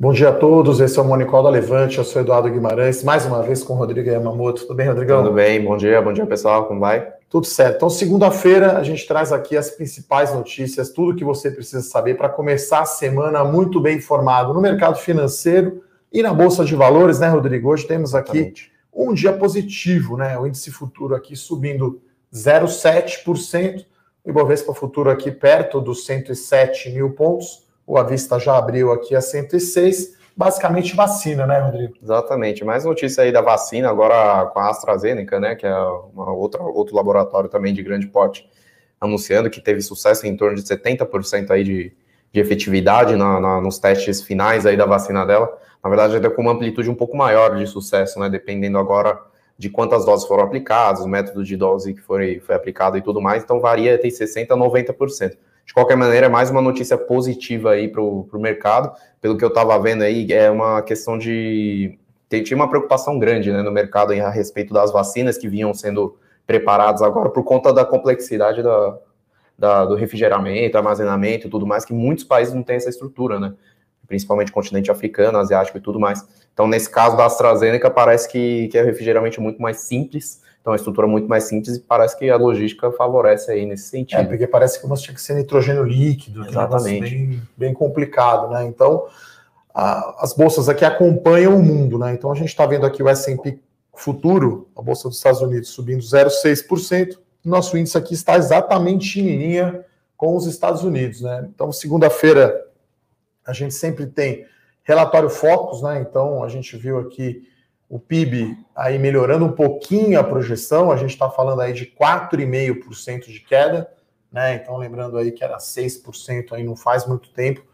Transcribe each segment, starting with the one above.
Bom dia a todos, esse é o Monicol da Levante, eu sou Eduardo Guimarães, mais uma vez com o Rodrigo Yamamoto. Tudo bem, Rodrigão? Tudo bem, bom dia, bom dia pessoal, como vai? Tudo certo. Então, segunda-feira, a gente traz aqui as principais notícias, tudo que você precisa saber para começar a semana muito bem informado no mercado financeiro e na Bolsa de Valores, né, Rodrigo? Hoje temos aqui Exatamente. um dia positivo, né? O índice futuro aqui subindo 0,7%, o Ibovespa futuro aqui perto dos 107 mil pontos o Avista já abriu aqui a 106, basicamente vacina, né, Rodrigo? Exatamente. Mais notícia aí da vacina, agora com a AstraZeneca, né, que é uma outra, outro laboratório também de grande porte, anunciando que teve sucesso em torno de 70% aí de, de efetividade na, na, nos testes finais aí da vacina dela. Na verdade, até com uma amplitude um pouco maior de sucesso, né, dependendo agora de quantas doses foram aplicadas, o método de dose que foi, foi aplicado e tudo mais, então varia, tem 60% a 90% de qualquer maneira, é mais uma notícia positiva aí para o mercado. Pelo que eu estava vendo aí, é uma questão de. Tinha uma preocupação grande né, no mercado a respeito das vacinas que vinham sendo preparadas agora por conta da complexidade da, da, do refrigeramento, armazenamento e tudo mais, que muitos países não têm essa estrutura, né? Principalmente continente africano, asiático e tudo mais. Então, nesse caso da AstraZeneca, parece que, que é refrigeramento muito mais simples então, a estrutura é muito mais simples e parece que a logística favorece aí nesse sentido. É, porque parece que nós tinha que ser nitrogênio líquido, Exatamente. Bem, bem complicado, né? Então, a, as bolsas aqui acompanham o mundo, né? Então, a gente está vendo aqui o S&P futuro, a bolsa dos Estados Unidos subindo 0,6%, nosso índice aqui está exatamente em linha com os Estados Unidos, né? Então, segunda-feira, a gente sempre tem relatório Focus, né? Então, a gente viu aqui o PIB aí melhorando um pouquinho a projeção, a gente está falando aí de 4,5% de queda, né? Então, lembrando aí que era 6% aí não faz muito tempo.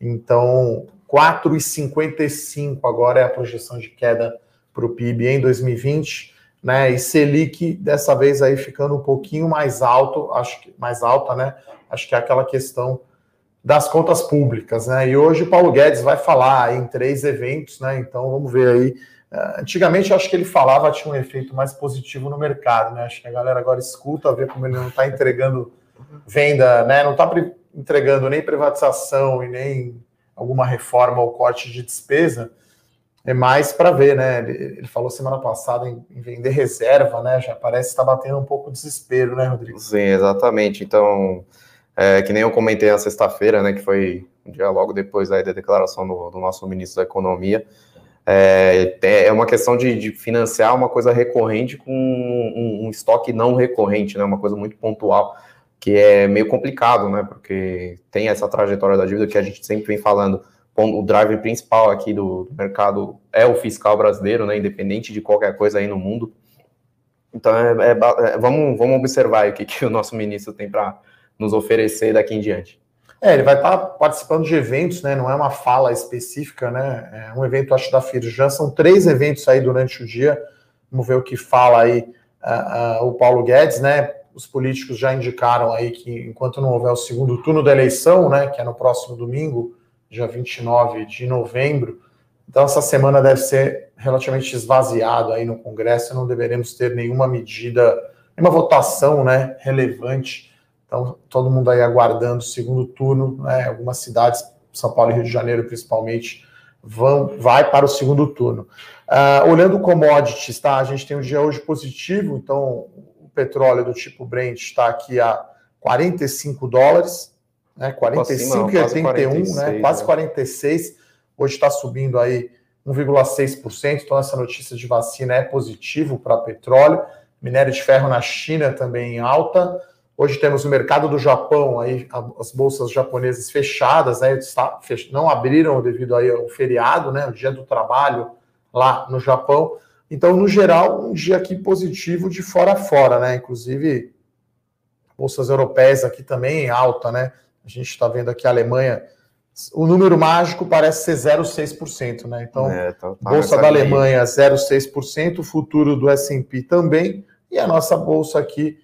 Então, 4,55 agora é a projeção de queda para o PIB em 2020, né? E Selic dessa vez aí ficando um pouquinho mais alto, acho que mais alta, né? Acho que é aquela questão das contas públicas, né? E hoje o Paulo Guedes vai falar em três eventos, né? Então vamos ver aí antigamente, eu acho que ele falava tinha um efeito mais positivo no mercado, né? Acho que a galera agora escuta, vê como ele não está entregando venda, né? Não está entregando nem privatização e nem alguma reforma ou corte de despesa. É mais para ver, né? Ele, ele, falou semana passada em, em, vender reserva, né? Já parece estar tá batendo um pouco de desespero, né, Rodrigo? Sim, exatamente. Então, é, que nem eu comentei na sexta-feira, né? Que foi um dia logo depois aí da declaração do, do nosso ministro da Economia é, é uma questão de, de, financiar uma coisa recorrente com um, um, estoque não recorrente, né? Uma coisa muito pontual, que é meio complicado, né? Porque tem essa trajetória da dívida que a gente sempre vem falando. O drive principal aqui do, do mercado é o fiscal brasileiro, né? Independente de qualquer coisa aí no mundo. Então, é, é, é vamos, vamos observar o que, que o nosso ministro tem para nos oferecer daqui em diante. É, ele vai estar tá participando de eventos, né? Não é uma fala específica, né? É um evento, acho, da Firjan. São três eventos aí durante o dia. Vamos ver o que fala aí uh, uh, o Paulo Guedes, né? Os políticos já indicaram aí que enquanto não houver o segundo turno da eleição, né? Que é no próximo domingo, dia 29 de novembro. Então, essa semana deve ser relativamente esvaziado aí no Congresso. Não deveremos ter nenhuma medida, nenhuma votação, né? Relevante então, todo mundo aí aguardando o segundo turno, né? Algumas cidades, São Paulo e Rio de Janeiro principalmente, vão, vai para o segundo turno. Uh, olhando commodities, tá? A gente tem um dia hoje positivo, então o petróleo do tipo Brent está aqui a 45 dólares, né? 45,81, né? Quase 46. Né? Hoje está subindo aí 1,6%, então essa notícia de vacina é positivo para petróleo. Minério de ferro na China também em alta. Hoje temos o mercado do Japão, aí as bolsas japonesas fechadas, né, não abriram devido aí ao feriado, né, o dia do trabalho lá no Japão. Então, no geral, um dia aqui positivo de fora a fora, né? Inclusive, bolsas europeias aqui também em alta, né? A gente está vendo aqui a Alemanha, o número mágico parece ser 0,6%, né? Então, é, tá, tá bolsa da Alemanha 0,6%, o futuro do S&P também, e a nossa bolsa aqui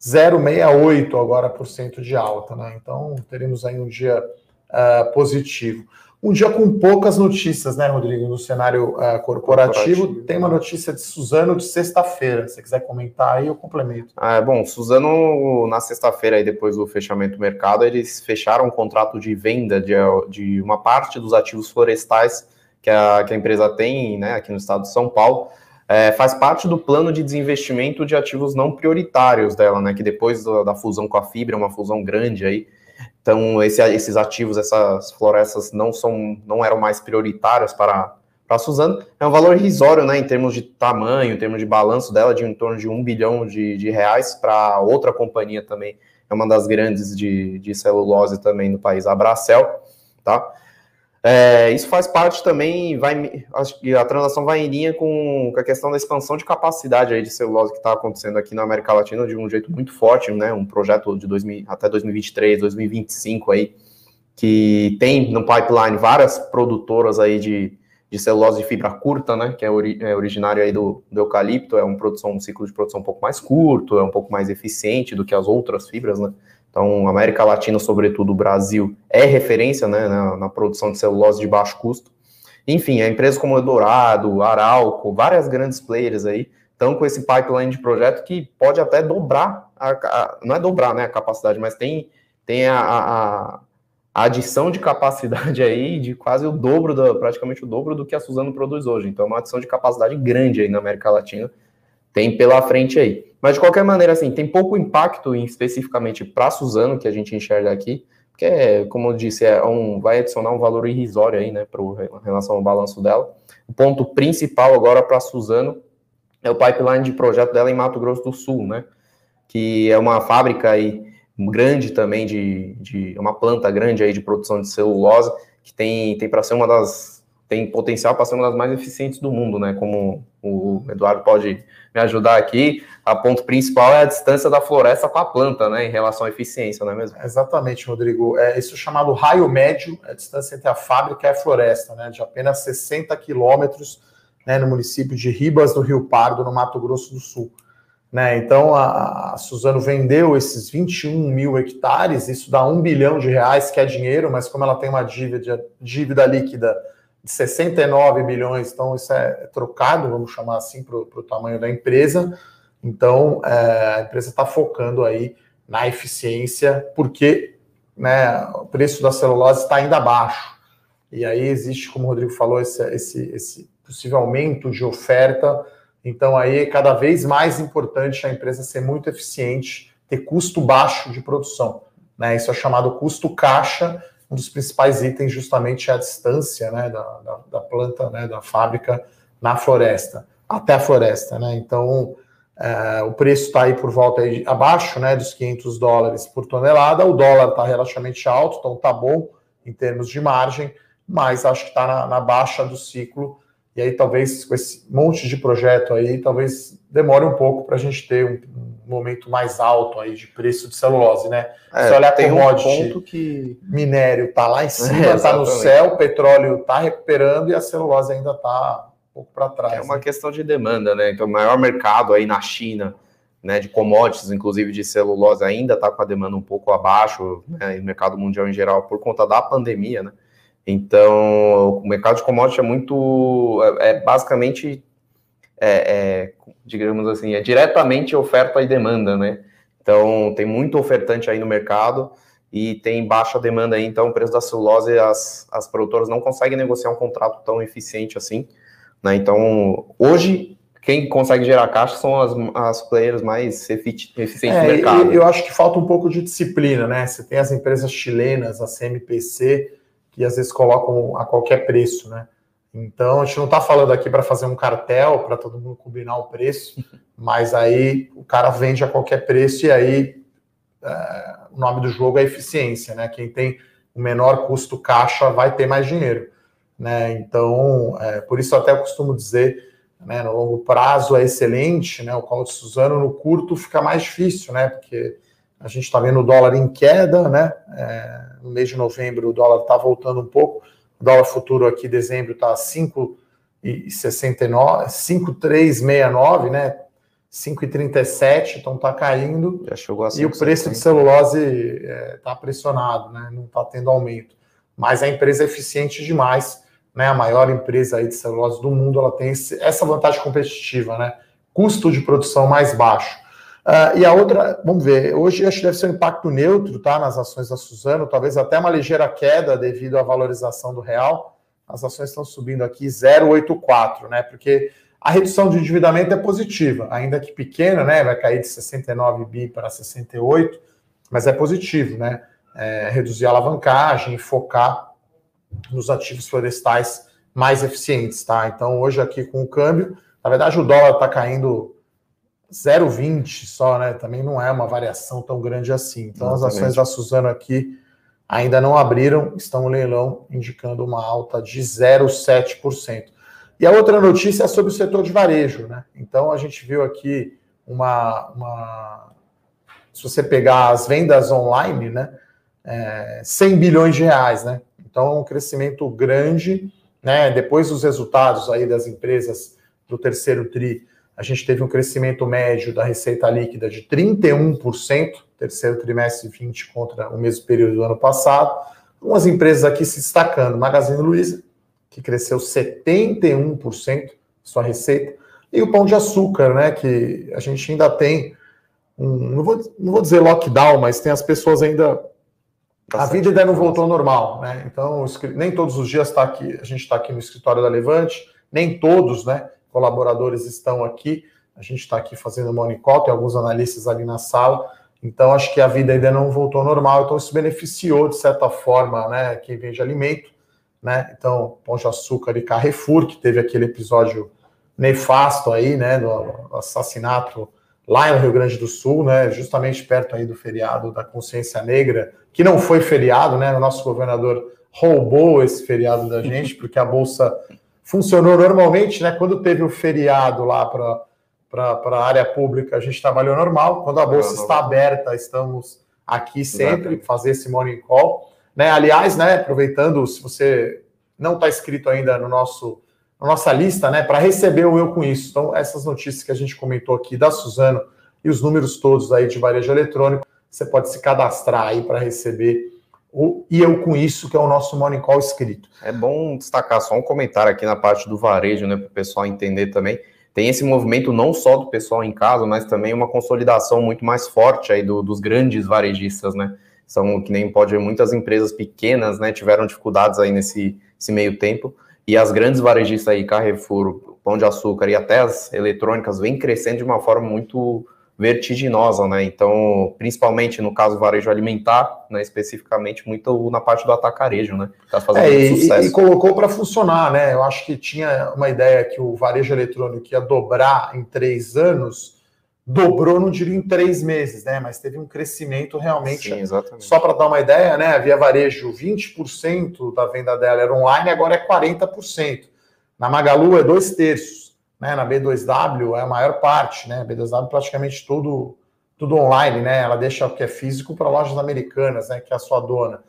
0,68 agora por cento de alta, né? Então teremos aí um dia uh, positivo. Um dia com poucas notícias, né, Rodrigo, no cenário uh, corporativo. corporativo. Tem uma notícia de Suzano de sexta-feira. Se você quiser comentar aí, eu complemento. Ah, é bom, Suzano, na sexta-feira, depois do fechamento do mercado, eles fecharam um contrato de venda de, de uma parte dos ativos florestais que a, que a empresa tem né, aqui no estado de São Paulo. É, faz parte do plano de desinvestimento de ativos não prioritários dela, né? Que depois da, da fusão com a Fibra, uma fusão grande aí, então, esse, esses ativos, essas florestas não são, não eram mais prioritárias para para a Suzano. É um valor irrisório, né, em termos de tamanho, em termos de balanço dela, de em torno de um bilhão de, de reais para outra companhia também, é uma das grandes de, de celulose também no país, a Bracel, tá? É, isso faz parte também, vai, acho que a transação vai em linha com, com a questão da expansão de capacidade aí de celulose que está acontecendo aqui na América Latina de um jeito muito forte, né? Um projeto de 2000, até 2023, 2025 aí, que tem no pipeline várias produtoras aí de, de celulose de fibra curta, né? Que é, ori, é originário aí do, do eucalipto, é um, produção, um ciclo de produção um pouco mais curto, é um pouco mais eficiente do que as outras fibras, né? Então, América Latina, sobretudo o Brasil, é referência né, na, na, produção de celulose de baixo custo. Enfim, a empresas como Eldorado, Arauco, várias grandes players aí estão com esse pipeline de projeto que pode até dobrar, a, a, não é dobrar né, a capacidade, mas tem, tem a, a, adição de capacidade aí de quase o dobro, do, praticamente o dobro do que a Suzano produz hoje. Então, é uma adição de capacidade grande aí na América Latina, tem pela frente aí. Mas de qualquer maneira, assim, tem pouco impacto em, especificamente para Suzano, que a gente enxerga aqui, porque, é, como eu disse, é um, vai adicionar um valor irrisório aí, né, pro, em relação ao balanço dela. O ponto principal agora para Suzano é o pipeline de projeto dela em Mato Grosso do Sul, né, que é uma fábrica aí grande também de, de uma planta grande aí de produção de celulose, que tem, tem para ser uma das tem potencial para ser uma das mais eficientes do mundo, né? Como o Eduardo pode me ajudar aqui, a ponto principal é a distância da floresta com a planta, né? Em relação à eficiência, não é mesmo? Exatamente, Rodrigo. É isso chamado raio médio, a distância entre a fábrica e a floresta, né? De apenas 60 quilômetros, né? No município de Ribas do Rio Pardo, no Mato Grosso do Sul. Né, então a, a Suzano vendeu esses 21 mil hectares, isso dá um bilhão de reais, que é dinheiro, mas como ela tem uma dívida, dívida líquida 69 bilhões, então isso é trocado, vamos chamar assim, para o tamanho da empresa. Então, é, a empresa está focando aí na eficiência, porque né, o preço da celulose está ainda abaixo. E aí existe, como o Rodrigo falou, esse, esse, esse possível aumento de oferta. Então, aí é cada vez mais importante a empresa ser muito eficiente, ter custo baixo de produção. Né? Isso é chamado custo caixa, um dos principais itens justamente é a distância né, da, da, da planta, né, da fábrica na floresta, até a floresta. Né? Então, é, o preço está aí por volta aí, abaixo né, dos 500 dólares por tonelada, o dólar está relativamente alto, então está bom em termos de margem, mas acho que está na, na baixa do ciclo e aí talvez com esse monte de projeto aí, talvez demore um pouco para a gente ter um, um, momento mais alto aí de preço de celulose, né? É, Se olhar tem commodity, um ponto que minério tá lá em cima, está é, no céu, o petróleo está recuperando e a celulose ainda está um pouco para trás. É uma né? questão de demanda, né? Então, o maior mercado aí na China, né, de commodities, inclusive de celulose, ainda está com a demanda um pouco abaixo, né, no mercado mundial em geral, por conta da pandemia, né? Então, o mercado de commodities é muito, é, é basicamente, é, é, digamos assim, é diretamente oferta e demanda, né? Então, tem muito ofertante aí no mercado e tem baixa demanda aí, então o preço da celulose, as, as produtoras não conseguem negociar um contrato tão eficiente assim, né? Então, hoje, quem consegue gerar caixa são as, as players mais eficientes é, do mercado. Eu acho que falta um pouco de disciplina, né? Você tem as empresas chilenas, a CMPC, que às vezes colocam a qualquer preço, né? Então a gente não está falando aqui para fazer um cartel para todo mundo combinar o preço, mas aí o cara vende a qualquer preço e aí é, o nome do jogo é eficiência, né? Quem tem o menor custo caixa vai ter mais dinheiro, né? Então é, por isso até eu costumo dizer, né? No longo prazo é excelente, né? O colo de Suzano no curto fica mais difícil, né? Porque a gente está vendo o dólar em queda, né? É, no mês de novembro o dólar está voltando um pouco. O dólar futuro aqui, dezembro, está 5,69, 5,369, né? 5,37, então está caindo. Já chegou a E o preço de celulose está é, tá pressionado, né? Não está tendo aumento. mas a empresa é eficiente demais, né? A maior empresa aí de celulose do mundo, ela tem esse, essa vantagem competitiva, né? Custo de produção mais baixo. Uh, e a outra, vamos ver, hoje acho que deve ser um impacto neutro, tá? Nas ações da Suzano, talvez até uma ligeira queda devido à valorização do real. As ações estão subindo aqui 0,84, né? Porque a redução de endividamento é positiva, ainda que pequena, né? Vai cair de 69 bi para 68, mas é positivo, né? É, reduzir a alavancagem focar nos ativos florestais mais eficientes, tá? Então, hoje aqui com o câmbio, na verdade o dólar está caindo 0,20 só, né? Também não é uma variação tão grande assim. Então, Exatamente. as ações da Suzano aqui ainda não abriram, estão no leilão indicando uma alta de 0,7%. E a outra notícia é sobre o setor de varejo, né? Então, a gente viu aqui uma. uma se você pegar as vendas online, né? É, 100 bilhões de reais, né? Então, é um crescimento grande, né? Depois dos resultados aí das empresas do terceiro TRI a gente teve um crescimento médio da receita líquida de 31%, terceiro trimestre 20 contra o mesmo período do ano passado. Algumas empresas aqui se destacando, Magazine Luiza, que cresceu 71% sua receita, e o Pão de Açúcar, né, que a gente ainda tem um, não vou, não vou dizer lockdown, mas tem as pessoas ainda a vida ainda não voltou ao normal, né? Então, nem todos os dias está aqui, a gente está aqui no escritório da Levante, nem todos, né? Colaboradores estão aqui. A gente está aqui fazendo morning call, tem alguns analistas ali na sala. Então, acho que a vida ainda não voltou ao normal. Então, isso beneficiou, de certa forma, né, quem vende alimento. Né? Então, Pão de Açúcar e Carrefour, que teve aquele episódio nefasto aí, né, do assassinato lá no Rio Grande do Sul, né, justamente perto aí do feriado da Consciência Negra, que não foi feriado, né, o nosso governador roubou esse feriado da gente, porque a Bolsa funcionou normalmente, né? Quando teve o feriado lá para a área pública, a gente trabalhou normal. Quando a bolsa está aberta, estamos aqui sempre Exato. fazer esse morning call. Né? Aliás, né, aproveitando, se você não está inscrito ainda no nosso na nossa lista, né, para receber o Eu Com Isso. Então, essas notícias que a gente comentou aqui da Suzano e os números todos aí de varejo eletrônico, você pode se cadastrar aí para receber e eu com isso, que é o nosso Morning Call escrito. É bom destacar só um comentário aqui na parte do varejo, né, para o pessoal entender também. Tem esse movimento não só do pessoal em casa, mas também uma consolidação muito mais forte aí do, dos grandes varejistas, né? São que nem pode ver, muitas empresas pequenas, né, tiveram dificuldades aí nesse, nesse meio tempo. E as grandes varejistas aí, Carrefour, Pão de Açúcar e até as eletrônicas, vêm crescendo de uma forma muito vertiginosa, né? Então, principalmente no caso varejo alimentar, né, especificamente muito na parte do atacarejo, né? Tá fazendo é, e, sucesso. E colocou para funcionar, né? Eu acho que tinha uma ideia que o varejo eletrônico ia dobrar em três anos, dobrou, não diria em três meses, né? Mas teve um crescimento realmente. Sim, exatamente. Só para dar uma ideia, né? Havia varejo 20% da venda dela era online, agora é 40%. Na Magalu é dois terços né, na B2W é a maior parte, né? B2W praticamente tudo tudo online, né? Ela deixa o que é físico para lojas americanas, né, que é a sua dona.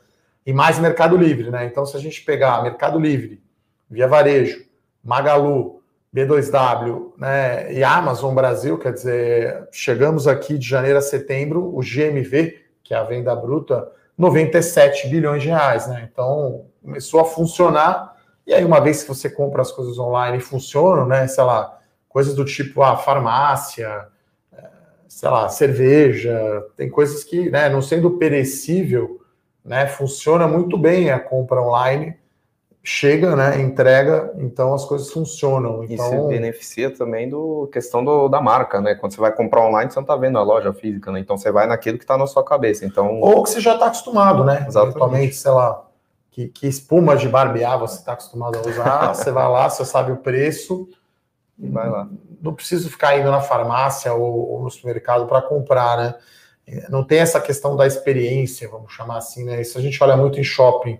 E mais Mercado Livre, né? Então se a gente pegar Mercado Livre, Via Varejo, Magalu, B2W, né, e Amazon Brasil, quer dizer, chegamos aqui de janeiro a setembro, o GMV, que é a venda bruta, 97 bilhões de reais, né? Então começou a funcionar e aí, uma vez que você compra as coisas online e funcionam, né? Sei lá, coisas do tipo a ah, farmácia, é, sei lá, cerveja, tem coisas que, né, não sendo perecível, né, funciona muito bem a compra online, chega, né, entrega, então as coisas funcionam. Então... Isso beneficia também do questão do, da marca, né? Quando você vai comprar online, você não está vendo a loja física, né? Então você vai naquilo que está na sua cabeça. Então... Ou que você já está acostumado, né? Exatamente. Eventualmente, sei lá, que, que espuma de barbear você está acostumado a usar, você vai lá, você sabe o preço e vai lá. Não preciso ficar indo na farmácia ou, ou no supermercado para comprar, né? Não tem essa questão da experiência, vamos chamar assim, né? Isso a gente olha muito em shopping,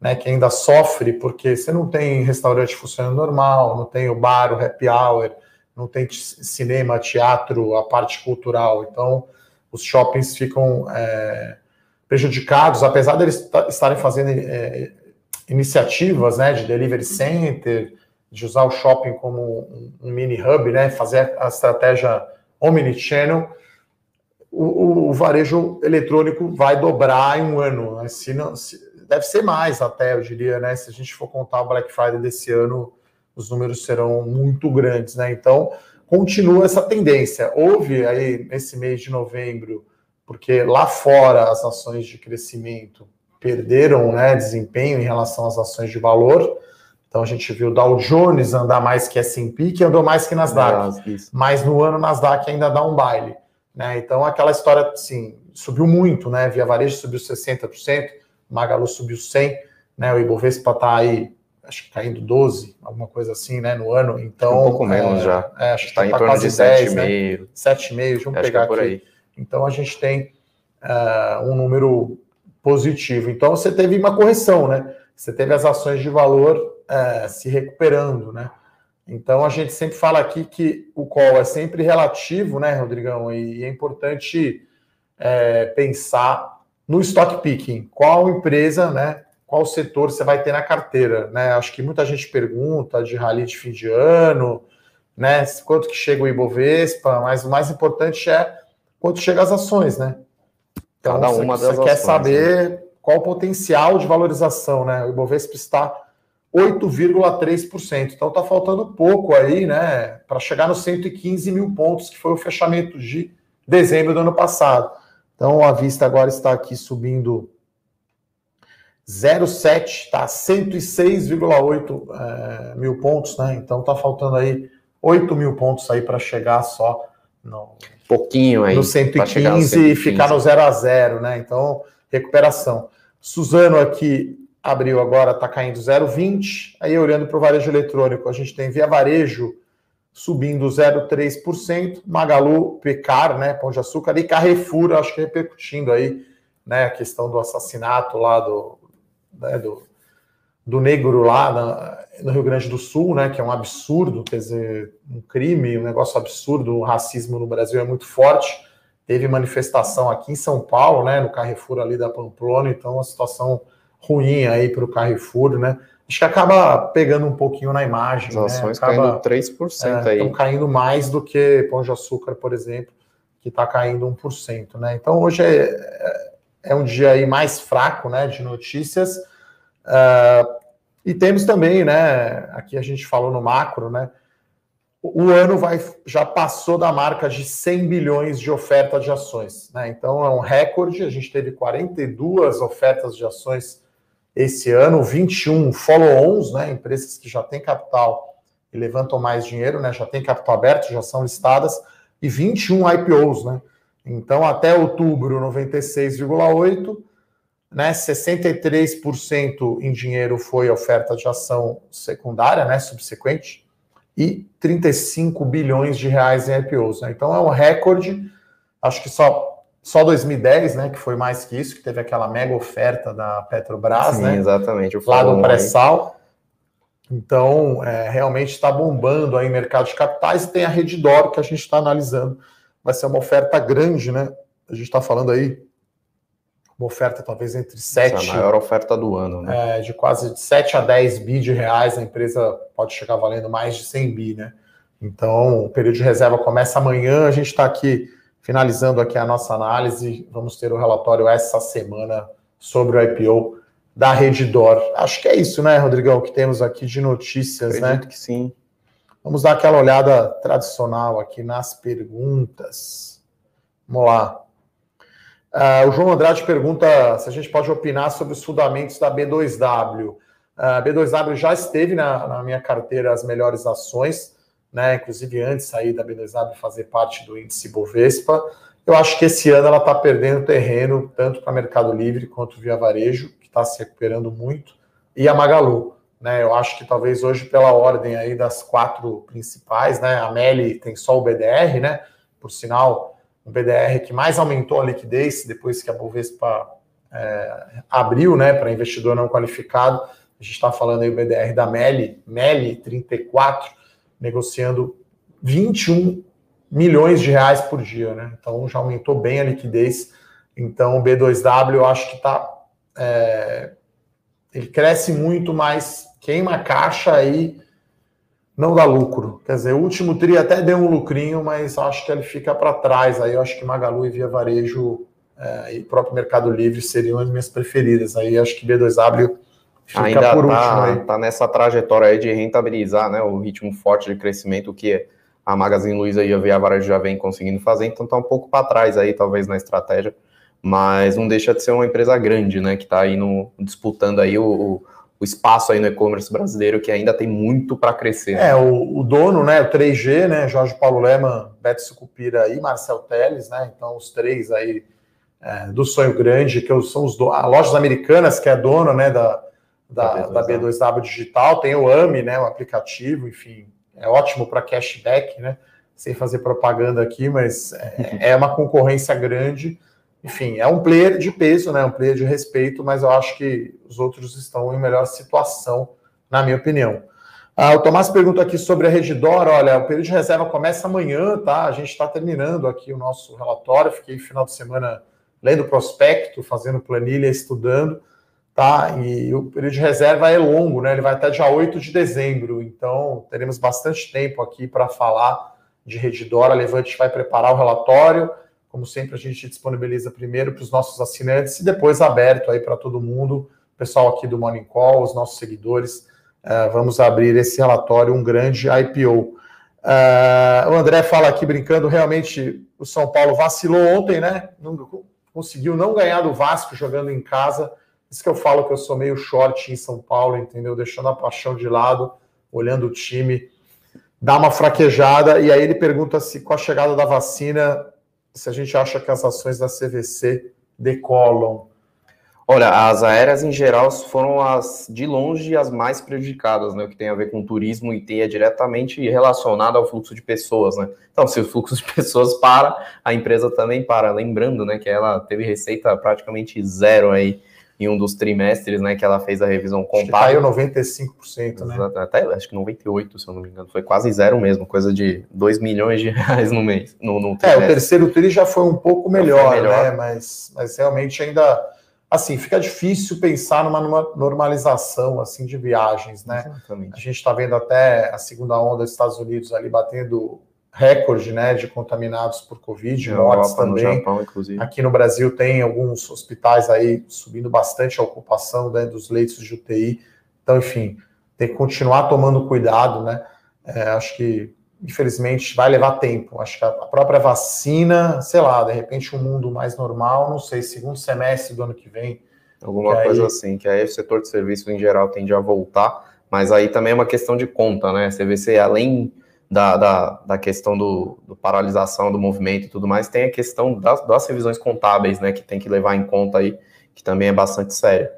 né? Que ainda sofre porque você não tem restaurante funcionando normal, não tem o bar, o happy hour, não tem cinema, teatro, a parte cultural. Então, os shoppings ficam é, prejudicados, apesar deles estarem fazendo é, iniciativas né, de delivery center, de usar o shopping como um, mini hub, né, fazer a estratégia omnichannel, o, o, varejo eletrônico vai dobrar em um ano. Né? Se, não, se, deve ser mais até, eu diria, né? Se a gente for contar o Black Friday desse ano, os números serão muito grandes, né? Então, continua essa tendência. Houve aí nesse mês de novembro, porque lá fora as ações de crescimento perderam né, desempenho em relação às ações de valor. Então a gente viu o Dow Jones andar mais que S&P, que andou mais que Nasdaq. mas no ano Nasdaq ainda dá um baile. Né? Então aquela história, assim, subiu muito, né? Via Varejo subiu 60%, Magalu subiu 100%, né? O Ibovespa está aí acho que caindo 12, alguma coisa assim, né, no ano. Então, um pouco menos é, já. É, acho que está tá em torno quase de 10, 7,5. né? 7,5, vamos pegar é por aqui. aí. Então a gente tem uh, um número positivo. Então você teve uma correção, né? Você teve as ações de valor uh, se recuperando, né? Então a gente sempre fala aqui que o call é sempre relativo, né, Rodrigão? E, é importante é, pensar no stock picking. Qual empresa, né? qual setor você vai ter na carteira, né? Acho que muita gente pergunta de rally de fim de ano, né? Quanto que chega o Ibovespa, mas o mais importante é quanto chega as ações, né? Então, Cada uma você, das você quer ações, saber né? qual o potencial de valorização, né? O Ibovespa está 8,3%. Então tá faltando pouco aí, né? Para chegar nos 115 mil pontos, que foi o fechamento de dezembro do ano passado. Então a vista agora está aqui subindo 0,7 tá 106,8 é, mil pontos, né? Então tá faltando aí 8 mil pontos aí para chegar só no pouquinho aí no 115 e ficar no 0 a 0, né? Então recuperação. Suzano aqui abriu agora, tá caindo 0,20. Aí olhando para o varejo eletrônico, a gente tem Via Varejo subindo 0,3%, Magalu, Pecar, né, Pão de Açúcar e Carrefour, acho que repercutindo aí, né, a questão do assassinato lá do né, do, do negro lá na, no Rio Grande do Sul, né, que é um absurdo, quer dizer, um crime, um negócio absurdo, o racismo no Brasil é muito forte. Teve manifestação aqui em São Paulo, né, no Carrefour ali da Pamplona, então uma situação ruim aí para o Carrefour, né? Acho que acaba pegando um pouquinho na imagem. As né? ações né? acaba, caindo 3% é, aí. Estão caindo mais do que Pão de Açúcar, por exemplo, que está caindo 1%. Né? Então hoje é, é é um dia aí mais fraco, né, de notícias. Uh, e temos também, né, aqui a gente falou no macro, né, o ano vai já passou da marca de 100 bilhões de oferta de ações, né? Então é um recorde, a gente teve 42 ofertas de ações esse ano, 21 follow-ons, né, empresas que já têm capital e levantam mais dinheiro, né, já têm capital aberto, já são listadas, e 21 IPOs, né? Então, até outubro, 96,8%, né? 63% em dinheiro foi oferta de ação secundária, né? Subsequente, e 35 bilhões de reais em IPOs. Né? Então, é um recorde. Acho que só, só 2010, né? Que foi mais que isso, que teve aquela mega oferta da Petrobras, Sim, né? exatamente. Lá no pré-sal. Então, é, realmente está bombando aí mercado de capitais e tem a Redditor que a gente está analisando vai ser uma oferta grande, né? A gente está falando aí uma oferta talvez entre 7... Essa é a maior oferta do ano, né? É, de quase de 7 a 10 bi de reais, a empresa pode chegar valendo mais de 100 bi, né? Então, o período de reserva começa amanhã, a gente está aqui finalizando aqui a nossa análise, vamos ter o relatório essa semana sobre o IPO da Redditor. Acho que é isso, né, Rodrigão, que temos aqui de notícias, Acredito né? Acredito que sim. Vamos dar aquela olhada tradicional aqui nas perguntas. Vamos lá. Uh, o João Andrade pergunta se a gente pode opinar sobre os fundamentos da B2W. A uh, B2W já esteve na, na, minha carteira as melhores ações, né? Inclusive antes aí da B2W fazer parte do índice Bovespa. Eu acho que esse ano ela está perdendo terreno tanto para Mercado Livre quanto via varejo, que está se recuperando muito, e a Magalu. Né, eu acho que talvez hoje, pela ordem aí das quatro principais, né? A Meli tem só o BDR, né? Por sinal, o BDR que mais aumentou a liquidez depois que a Bovespa é, abriu, né? Para investidor não qualificado. A gente está falando aí o BDR da Meli, Meli 34, negociando 21 milhões de reais por dia, né? Então já aumentou bem a liquidez. Então o B2W eu acho que está é, ele cresce muito, mas queima caixa aí não dá lucro. Quer dizer, o último tri até deu um lucrinho, mas acho que ele fica para trás. Aí eu acho que Magalu e Via Varejo é, e próprio Mercado Livre seriam as minhas preferidas. Aí acho que B2W fica Ainda por tá, último. Está nessa trajetória aí de rentabilizar né, o ritmo forte de crescimento que a Magazine Luiza e a Via Varejo já vem conseguindo fazer, então está um pouco para trás aí, talvez, na estratégia, mas não deixa de ser uma empresa grande, né, que está aí no, disputando aí o, o espaço aí no e-commerce brasileiro que ainda tem muito para crescer. É, o, o, dono, né, o 3G, né, Jorge Paulo Lema, Beto Sucupira e Marcel Teles, né, então os três aí é, do Sonho Grande, que são os do, a Lojas Americanas, que é dono, né, da, da, da B2W Digital, tem o AMI, né, o aplicativo, enfim, é ótimo para cashback, né, sem fazer propaganda aqui, mas é, é uma concorrência grande, enfim, é um player de peso, né? Um player de respeito, mas eu acho que os outros estão em melhor situação, na minha opinião. Ah, o Tomás pergunta aqui sobre a Redidor. Olha, o período de reserva começa amanhã, tá? A gente está terminando aqui o nosso relatório. Fiquei final de semana lendo prospecto, fazendo planilha, estudando, tá? E o período de reserva é longo, né? Ele vai até dia 8 de dezembro, então teremos bastante tempo aqui para falar de Redidor. A Levante vai preparar o relatório como sempre, a gente disponibiliza primeiro para os nossos assinantes e depois aberto aí para todo mundo, pessoal aqui do Morning Call, os nossos seguidores. Uh, vamos abrir esse relatório, um grande IPO. Uh, eh, o André fala aqui brincando, realmente o São Paulo vacilou ontem, né? Não, conseguiu não ganhar do Vasco jogando em casa. Isso que eu falo que eu sou meio short em São Paulo, entendeu? Deixando a paixão de lado, olhando o time, dá uma fraquejada. E aí ele pergunta se com a chegada da vacina se a gente acha que as ações da CVC decolam. Olha, as aéreas em geral foram as de longe as mais prejudicadas, né? O que tem a ver com turismo e tem é diretamente relacionado ao fluxo de pessoas, né? Então, se o fluxo de pessoas para, a empresa também para. Lembrando, né, que ela teve receita praticamente zero aí em um dos trimestres, né, que ela fez a revisão contábil. Caiu 95%, né? Até acho que 98, se eu não me engano, foi quase zero mesmo, coisa de 2 milhões de reais no mês, no, no É, o terceiro tri já foi um pouco melhor, melhor, né, mas, mas realmente ainda, assim, fica difícil pensar numa, numa normalização, assim, de viagens, né? Exatamente. A gente está vendo até a segunda onda dos Estados Unidos ali batendo recorde né, de contaminados por Covid, mortes também. No Japão, inclusive. Aqui no Brasil tem alguns hospitais aí subindo bastante a ocupação né, dos leitos de UTI. Então, enfim, tem que continuar tomando cuidado, né? É, acho que, infelizmente, vai levar tempo. Acho que a própria vacina, sei lá, de repente um mundo mais normal, não sei, segundo semestre do ano que vem. Alguma coisa aí... assim, que aí o setor de serviço em geral tende a voltar, mas aí também é uma questão de conta, né? CVC, além da, da, da questão do, do, paralisação do movimento e tudo mais, tem a questão das, das revisões contábeis, né, que tem que levar em conta aí, que também é bastante séria.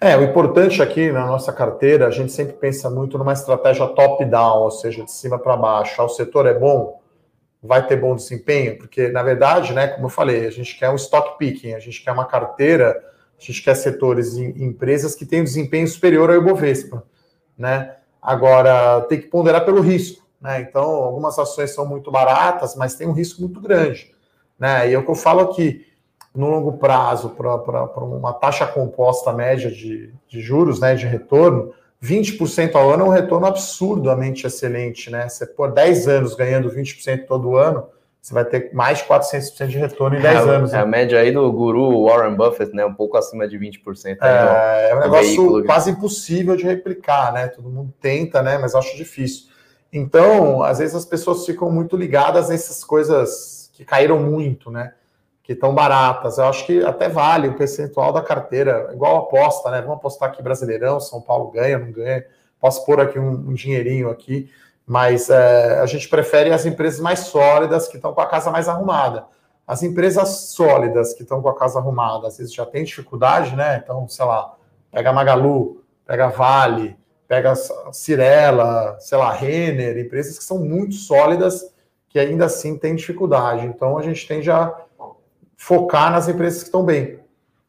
É, o importante aqui na nossa carteira, a gente sempre pensa muito numa estratégia top-down, ou seja, de cima para baixo. Ah, o setor é bom, vai ter bom desempenho, porque, na verdade, né, como eu falei, a gente quer um stock picking, a gente quer uma carteira, a gente quer setores e empresas que tenham desempenho superior ao Ibovespa, né? Agora, tem que ponderar pelo risco. Né? Então, algumas ações são muito baratas, mas tem um risco muito grande. Né? E é o que eu falo aqui, no longo prazo, para uma taxa composta média de, de juros, né, de retorno, 20% ao ano é um retorno absurdamente excelente. Né? Você por 10 anos ganhando 20% todo ano, você vai ter mais de 400% de retorno em 10 é, anos. É né? a média aí do guru Warren Buffett, né? Um pouco acima de 20%. É, é um negócio veículo. quase impossível de replicar, né? Todo mundo tenta, né? Mas acho difícil. Então, às vezes as pessoas ficam muito ligadas nessas coisas que caíram muito, né? Que estão baratas. Eu acho que até vale o percentual da carteira, igual aposta, né? Vamos apostar aqui Brasileirão, São Paulo ganha, não ganha. Posso pôr aqui um, um dinheirinho aqui, mas é, a gente prefere as empresas mais sólidas que estão com a casa mais arrumada. As empresas sólidas que estão com a casa arrumada, às vezes já tem dificuldade, né? Então, sei lá, pega Magalu, pega Vale, pega Cirela, sei lá, Renner, empresas que são muito sólidas, que ainda assim têm dificuldade. Então a gente tende a focar nas empresas que estão bem.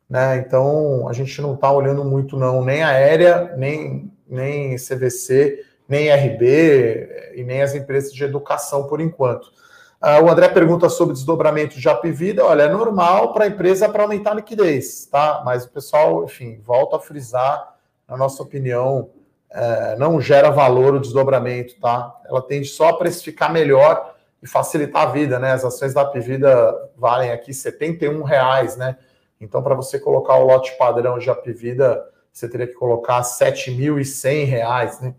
Né? Então a gente não está olhando muito, não, nem aérea, nem, nem CVC, nem RB e nem as empresas de educação por enquanto. Uh, o André pergunta sobre desdobramento de AP Vida. Olha, é normal para a empresa para aumentar a liquidez, tá? Mas o pessoal, enfim, volta a frisar, na nossa opinião, é, não gera valor o desdobramento, tá? Ela tende só a precificar melhor e facilitar a vida, né? As ações da Apivida valem aqui R$ reais, né? Então, para você colocar o lote padrão de Apivida, você teria que colocar R$ 7.100, né?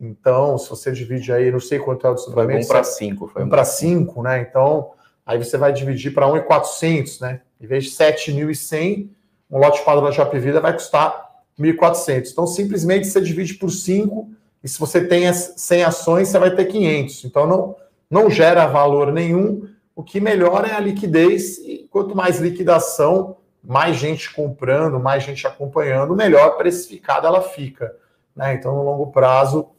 Então, se você divide aí, não sei quanto é o desdobramento. Foi 1 para 5. Foi 1 para 5, né? Então, aí você vai dividir para 1.400, né? Em vez de 7.100, um lote padrão de Apivida vai custar 1.400. Então, simplesmente você divide por 5 e se você tem 100 ações, você vai ter 500. Então, não, não gera valor nenhum. O que melhora é a liquidez e quanto mais liquidação, mais gente comprando, mais gente acompanhando, melhor precificada ela fica. Né? Então, no longo prazo,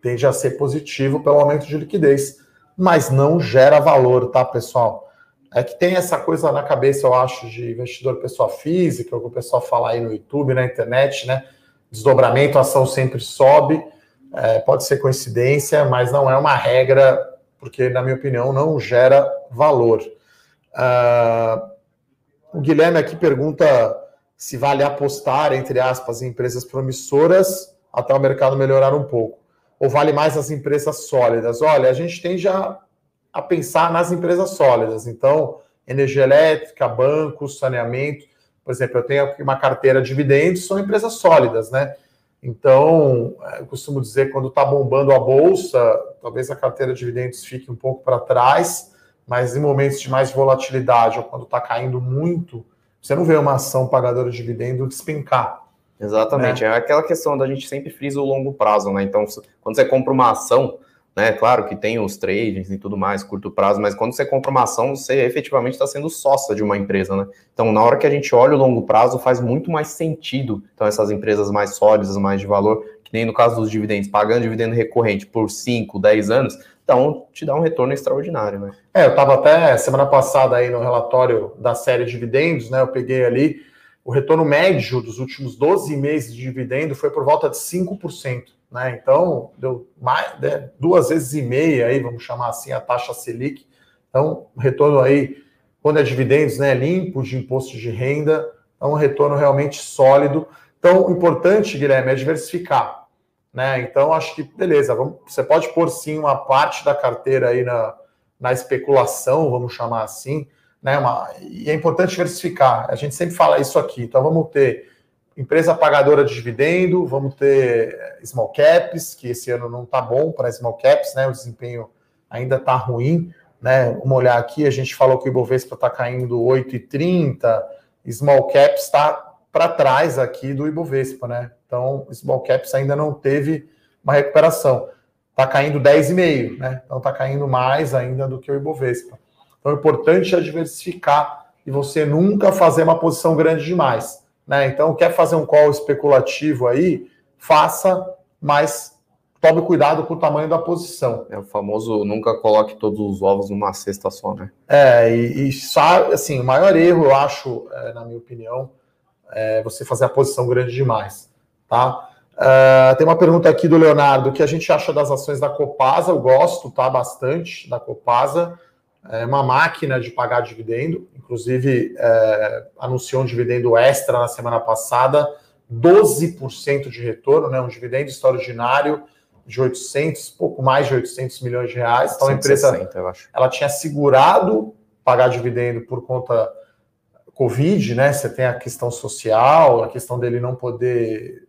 tende a ser positivo pelo aumento de liquidez, mas não gera valor, tá, pessoal? É que tem essa coisa na cabeça, eu acho, de investidor pessoa física, o que o pessoal fala aí no YouTube, na internet, né? Desdobramento, a ação sempre sobe. É, pode ser coincidência, mas não é uma regra, porque, na minha opinião, não gera valor. Uh, o Guilherme aqui pergunta se vale apostar, entre aspas, em empresas promissoras até o mercado melhorar um pouco. Ou vale mais as empresas sólidas? Olha, a gente tende a, a pensar nas empresas sólidas. Então, energia elétrica, bancos, saneamento. Por exemplo, eu tenho aqui uma carteira de dividendos, são empresas sólidas, né? Então, eu costumo dizer, quando está bombando a bolsa, talvez a carteira de dividendos fique um pouco para trás, mas em momentos de mais volatilidade ou quando está caindo muito, você não vê uma ação pagadora de dividendo despencar. Exatamente, né? é aquela questão da gente sempre frisa o longo prazo, né? Então, quando você compra uma ação, né? Claro que tem os tradings e tudo mais, curto prazo, mas quando você compra uma ação, você efetivamente está sendo sócia de uma empresa, né? Então, na hora que a gente olha o longo prazo, faz muito mais sentido. Então, essas empresas mais sólidas, mais de valor, que nem no caso dos dividendos, pagando dividendo recorrente por 5, 10 anos, então te dá um retorno extraordinário, né? É, eu estava até semana passada aí no relatório da série de dividendos, né? Eu peguei ali o retorno médio dos últimos 12 meses de dividendo foi por volta de 5%. Né? Então, deu mais, né, duas vezes e meia aí, vamos chamar assim, a taxa Selic. Então, retorno aí, quando é dividendos, né, limpo de imposto de renda, é um retorno realmente sólido. Então, o importante, Guilherme, é diversificar. Né? Então, acho que, beleza, vamos, você pode pôr sim uma parte da carteira aí na, na especulação, vamos chamar assim, né? Uma, e é importante diversificar. A gente sempre fala isso aqui. Então, vamos ter empresa pagadora de dividendo, vamos ter eh, small caps, que esse ano não está bom para small caps, né? O desempenho ainda está ruim, né? Vamos olhar aqui, a gente falou que o Ibovespa está caindo 8,30, small caps está para trás aqui do Ibovespa, né? Então, small caps ainda não teve uma recuperação. Está caindo 10,5, né? Então está caindo mais ainda do que o Ibovespa. Então, o importante é diversificar e você nunca fazer uma posição grande demais. Né? Então, quer fazer um call especulativo aí, faça, mas tome cuidado com o tamanho da posição. É o famoso nunca coloque todos os ovos numa cesta só, né? É, e, e sabe, assim, o maior erro, eu acho, é, na minha opinião, é você fazer a posição grande demais, tá? Uh, tem uma pergunta aqui do Leonardo, o que a gente acha das ações da Copasa? Eu gosto, tá, bastante da Copasa. É uma máquina de pagar dividendo inclusive é, anunciou um dividendo extra na semana passada, 12% de retorno, né, um dividendo extraordinário de 800, pouco mais de 800 milhões de reais. Então 160, a empresa ela tinha segurado pagar dividendo por conta Covid, né? Você tem a questão social, a questão dele não poder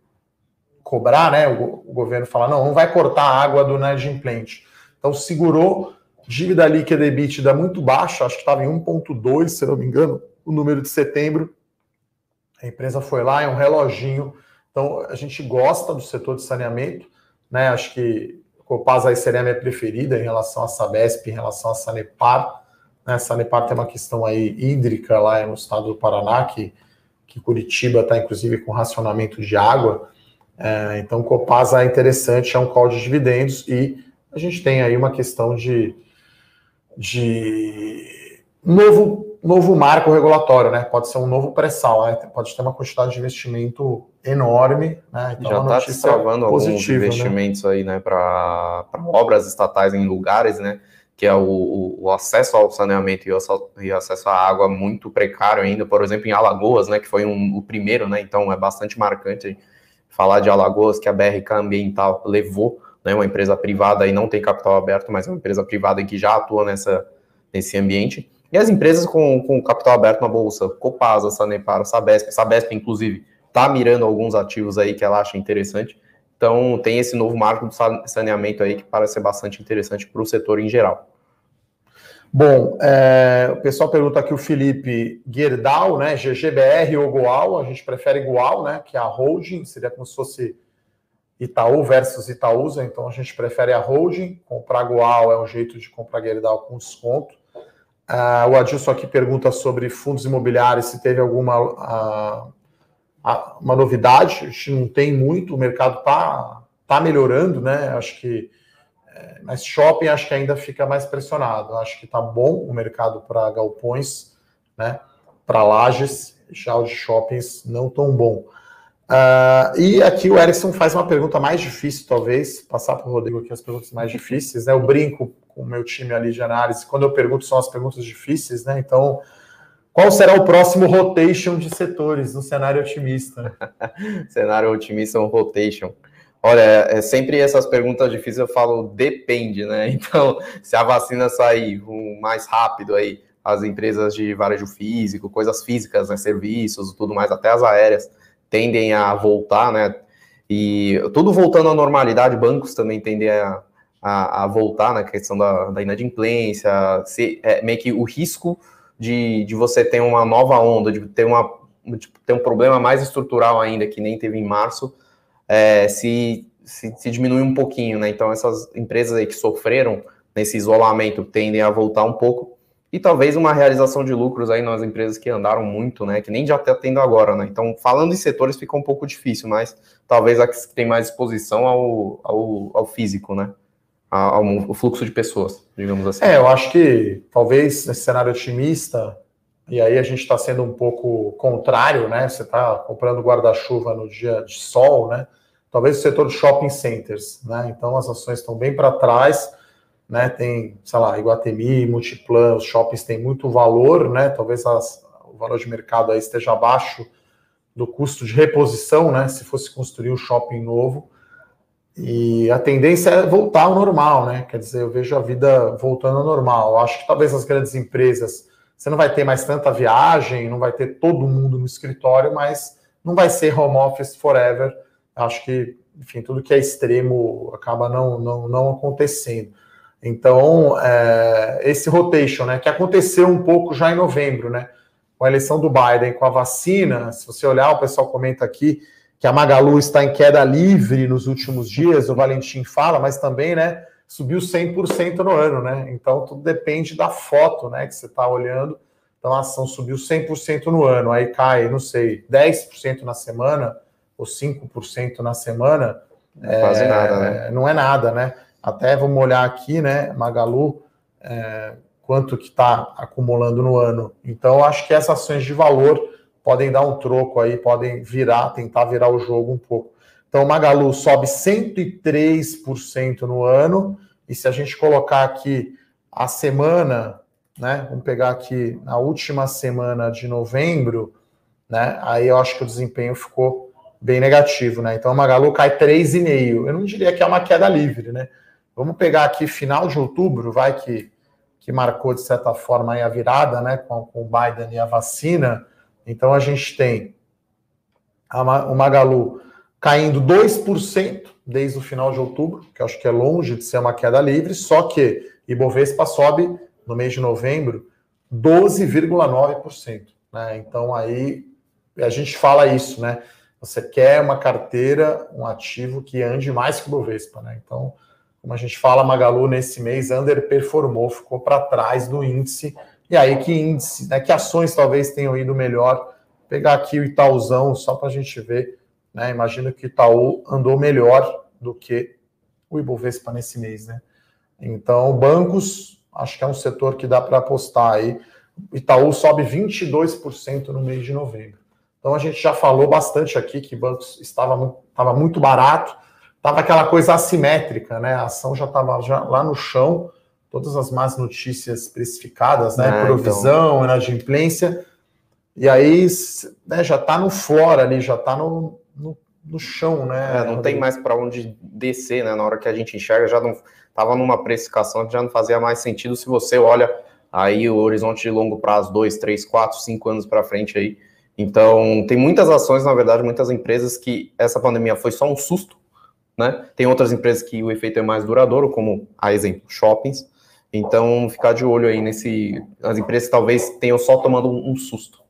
cobrar, né? O, o governo fala, não, não vai cortar a água do inadimplente. Então segurou Dívida líquida EBITDA muito baixa, acho que estava em 1,2, se não me engano, o número de setembro. A empresa foi lá, é um reloginho. Então, a gente gosta do setor de saneamento, né? Acho que Copasa aí seria a minha preferida em relação à Sabesp, em relação à Sanepar. Né? Sanepar tem uma questão aí hídrica lá no estado do Paraná, que, que Curitiba está, inclusive, com racionamento de água. É, então, Copasa é interessante, é um call de dividendos e a gente tem aí uma questão de de novo, novo marco regulatório, né? Pode ser um novo pré-sal, né? pode ter uma quantidade de investimento enorme, né? Então, Já está salvando alguns né? investimentos né? aí, né, para obras estatais em lugares, né? Que é o, o acesso ao saneamento e o, e acesso à água muito precário ainda, por exemplo, em Alagoas, né? Que foi um, o primeiro, né? Então é bastante marcante falar de Alagoas, que a BRK Ambiental levou né, uma empresa privada e não tem capital aberto, mas é uma empresa privada que já atua nessa, nesse ambiente. E as empresas com, com capital aberto na bolsa, Copasa, Sanepar, Sabesp, Sabesp inclusive está mirando alguns ativos aí que ela acha interessante. Então tem esse novo marco do saneamento aí que parece ser bastante interessante para o setor em geral. Bom, é, o pessoal pergunta aqui o Felipe Gerdau, né? GGBR ou Goal, a gente prefere Goal, né? Que é a holding, seria como se fosse Itaú versus Itaúsa, então a gente prefere a holding. Comprar Goal é um jeito de comprar Gerdau com desconto. Uh, o Adilson aqui pergunta sobre fundos imobiliários, se teve alguma uh, uh, uma novidade. A gente não tem muito, o mercado está tá melhorando, né? Acho que é, mas shopping acho que ainda fica mais pressionado. Acho que está bom o mercado para galpões, né? Para lajes, já os shoppings não tão bom. Uh, e aqui o Erickson faz uma pergunta mais difícil, talvez, passar para o Rodrigo aqui as perguntas mais difíceis, né? Eu brinco com o meu time ali de análise, quando eu pergunto são as perguntas difíceis, né? Então, qual será o próximo rotation de setores no cenário otimista? cenário otimista um rotation. Olha, é sempre essas perguntas difíceis eu falo depende, né? Então, se a vacina sair mais rápido aí, as empresas de varejo físico, coisas físicas, né, serviços, tudo mais, até as aéreas, tendem a voltar, né? E tudo voltando à normalidade, bancos também tendem a, a, a voltar na questão da, da inadimplência, se, é, meio que o risco de, de você ter uma nova onda, de ter, uma, de ter um problema mais estrutural ainda, que nem teve em março, é, se, se, se, diminui um pouquinho, né? Então, essas empresas aí que sofreram nesse isolamento tendem a voltar um pouco. E talvez uma realização de lucros aí nas empresas que andaram muito, né? Que nem já está tendo agora, né? Então, falando em setores, fica um pouco difícil, mas talvez a que tem mais exposição ao, ao, ao físico, né? Ao, ao fluxo de pessoas, digamos assim. É, eu acho que talvez nesse cenário otimista, e aí a gente está sendo um pouco contrário, né? Você está comprando guarda-chuva no dia de sol, né? Talvez o setor de shopping centers, né? Então as ações estão bem para trás, né? Tem, sei lá, Iguatemi, Multiplan, os shoppings têm muito valor, né? Talvez as, o valor de mercado aí esteja abaixo do custo de reposição, né? Se fosse construir um shopping novo. E a tendência é voltar ao normal, né? Quer dizer, eu vejo a vida voltando ao normal. Eu acho que talvez as grandes empresas você não vai ter mais tanta viagem, não vai ter todo mundo no escritório, mas não vai ser home office forever. Acho que, enfim, tudo que é extremo acaba não, não, não acontecendo. Então, é, esse rotation, né, que aconteceu um pouco já em novembro, né, com a eleição do Biden, com a vacina, se você olhar, o pessoal comenta aqui que a Magalu está em queda livre nos últimos dias, o Valentim fala, mas também, né, subiu 100% no ano, né? Então tudo depende da foto, né, que você está olhando. Então a ação subiu 100% no ano, aí cai, não sei, 10% na semana ou 5% na semana. Não é, quase nada, né? Não é nada, né? Até vamos olhar aqui, né, Magalu, é, quanto que está acumulando no ano. Então acho que essas ações de valor podem dar um troco aí, podem virar, tentar virar o jogo um pouco. Então, Magalu sobe 103% no ano. E se a gente colocar aqui a semana, né? Vamos pegar aqui a última semana de novembro, né? Aí eu acho que o desempenho ficou bem negativo, né? Então, o Magalu cai 3,5%. Eu não diria que é uma queda livre, né? Vamos pegar aqui final de outubro, vai que, que marcou de certa forma a virada, né? Com, com o Biden e a vacina. Então, a gente tem a, o Magalu caindo 2% desde o final de outubro, que acho que é longe de ser uma queda livre, só que Ibovespa sobe no mês de novembro 12,9%. Né? Então aí a gente fala isso, né? Você quer uma carteira, um ativo que ande mais que o Ibovespa, né? Então, como a gente fala, Magalu nesse mês underperformou, ficou para trás do índice. E aí que índice, né? Que ações talvez tenham ido melhor? Vou pegar aqui o Itaúzão só para a gente ver né? Imagino que o Itaú andou melhor do que o Ibovespa nesse mês. Né? Então, bancos, acho que é um setor que dá para apostar aí. Itaú sobe 22% no mês de novembro. Então, a gente já falou bastante aqui que bancos estava, estava muito barato, estava aquela coisa assimétrica, né? A ação já estava já lá no chão, todas as más notícias precificadas, né? É, Provisão, então... inadimplência. E aí né, já está no flora ali, já está no, no, no chão, né? É, não tem mais para onde descer, né? Na hora que a gente enxerga, já não estava numa precificação que já não fazia mais sentido se você olha aí o horizonte de longo prazo, dois, três, quatro, cinco anos para frente aí. Então, tem muitas ações, na verdade, muitas empresas que essa pandemia foi só um susto, né? Tem outras empresas que o efeito é mais duradouro, como, a exemplo, shoppings. Então, ficar de olho aí nesse. As empresas talvez tenham só tomando um susto.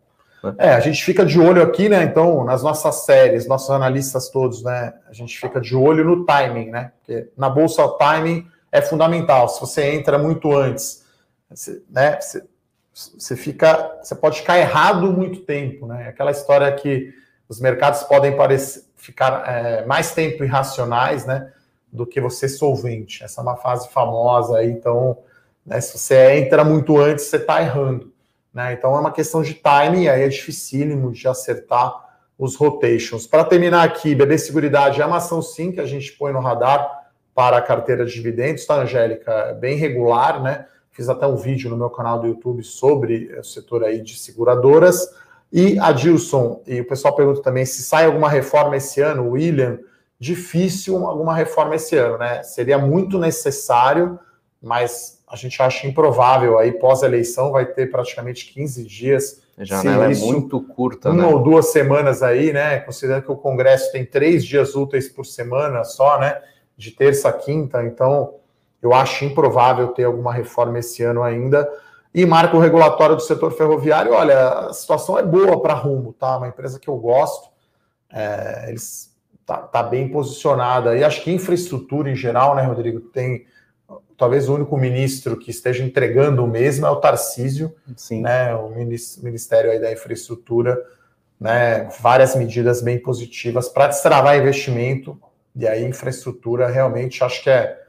Né? É, a gente fica de olho aqui, né? Então, nas nossas séries, nossos analistas todos, né? A gente fica de olho no timing, né? Porque na bolsa o timing é fundamental. Se você entra muito antes, você, né? Você, você fica, você pode ficar errado muito tempo, né? Aquela história que os mercados podem parecer, ficar é, mais tempo irracionais, né? Do que você solvente. Essa é uma fase famosa aí, então, né, se você entra muito antes, você está errando. Né? Então é uma questão de timing, aí é dificílimo de acertar os rotations. Para terminar aqui, BB Seguridade é uma ação sim que a gente põe no radar para a carteira de dividendos, tá, Angélica? É bem regular, né? Fiz até um vídeo no meu canal do YouTube sobre o setor aí de seguradoras. E a Dilson, e o pessoal pergunta também se sai alguma reforma esse ano, William, difícil alguma reforma esse ano, né? Seria muito necessário, mas a gente acha improvável aí pós-eleição vai ter praticamente 15 dias. A janela é muito curta, uma né? ou duas semanas aí, né? Considerando que o Congresso tem três dias úteis por semana só, né? De terça a quinta, então eu acho improvável ter alguma reforma esse ano ainda. E marco regulatório do setor ferroviário, olha, a situação é boa para Rumo, tá? Uma empresa que eu gosto, é, eles tá, tá bem posicionada. E acho que infraestrutura em geral, né, Rodrigo, tem talvez o único ministro que esteja entregando o mesmo é o Tarcísio, Sim. né, o Ministério aí da Infraestrutura, né, várias medidas bem positivas para destravar investimento, e aí infraestrutura realmente acho que é,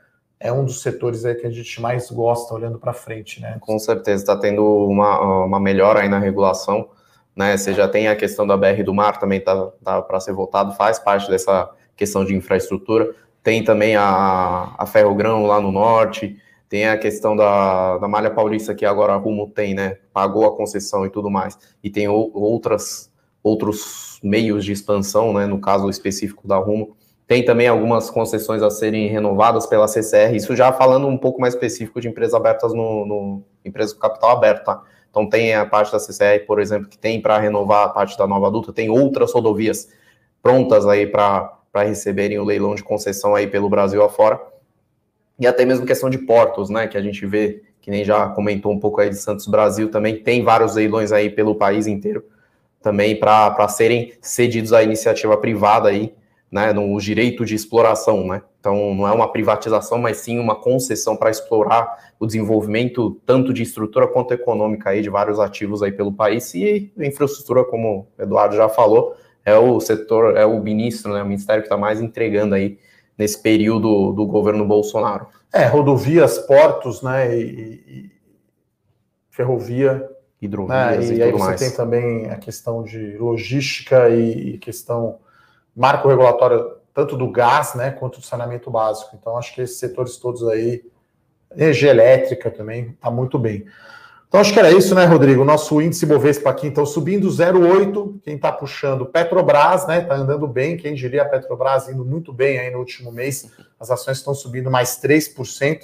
é um dos setores aí que a gente mais gosta olhando para frente, né? Com certeza, está tendo uma, uma melhora aí na regulação, né, você já tem a questão da BR do Mar, também tá, tá para ser votado, faz parte dessa questão de infraestrutura, tem também a, a Ferrogrão lá no norte, tem a questão da, da Malha Paulista, que agora a Rumo tem, né? Pagou a concessão e tudo mais. E tem o, outras, outros meios de expansão, né? No caso específico da Rumo. Tem também algumas concessões a serem renovadas pela CCR, isso já falando um pouco mais específico de empresas abertas no, no empresas com capital aberto, tá? Então tem a parte da CCR, por exemplo, que tem para renovar a parte da nova adulta, tem outras rodovias prontas aí para receberem o leilão de concessão aí pelo Brasil afora. E até mesmo questão de portos, né, que a gente vê, que nem já comentou um pouco aí de Santos Brasil também, tem vários leilões aí pelo país inteiro também para serem cedidos à iniciativa privada aí, né, no direito de exploração, né? Então não é uma privatização, mas sim uma concessão para explorar o desenvolvimento tanto de estrutura quanto econômica aí de vários ativos aí pelo país e infraestrutura, como o Eduardo já falou, é o setor, é o ministro, né, o ministério que está mais entregando aí nesse período do governo Bolsonaro. É, rodovias, portos, né, e, e ferrovia, hidrovias né, e, e aí você mais. tem também a questão de logística e, e, questão marco regulatório tanto do gás, né, quanto do saneamento básico. Então acho que esses setores todos aí, energia elétrica também, está muito bem. Então acho que era isso, né, Rodrigo? Nosso índice Bovespa aqui, então, subindo 0,8. Quem está puxando? Petrobras, né? Está andando bem. Quem diria a Petrobras indo muito bem aí no último mês. As ações estão subindo mais 3%.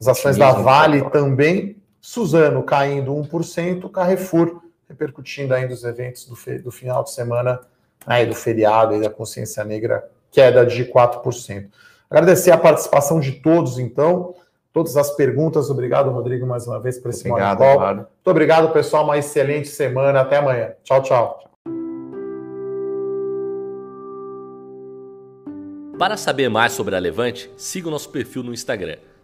As ações da Vale também. Suzano caindo 1%. Carrefour repercutindo ainda os eventos do, do final de semana, aí do feriado, aí da consciência negra, queda de 4%. Agradecer a participação de todos, então todas as perguntas. Obrigado, Rodrigo, mais uma vez por esse obrigado, Claro. Muito obrigado, pessoal. Uma excelente semana. Até amanhã. Tchau, tchau. Para saber mais sobre a Levante, siga o nosso perfil no Instagram,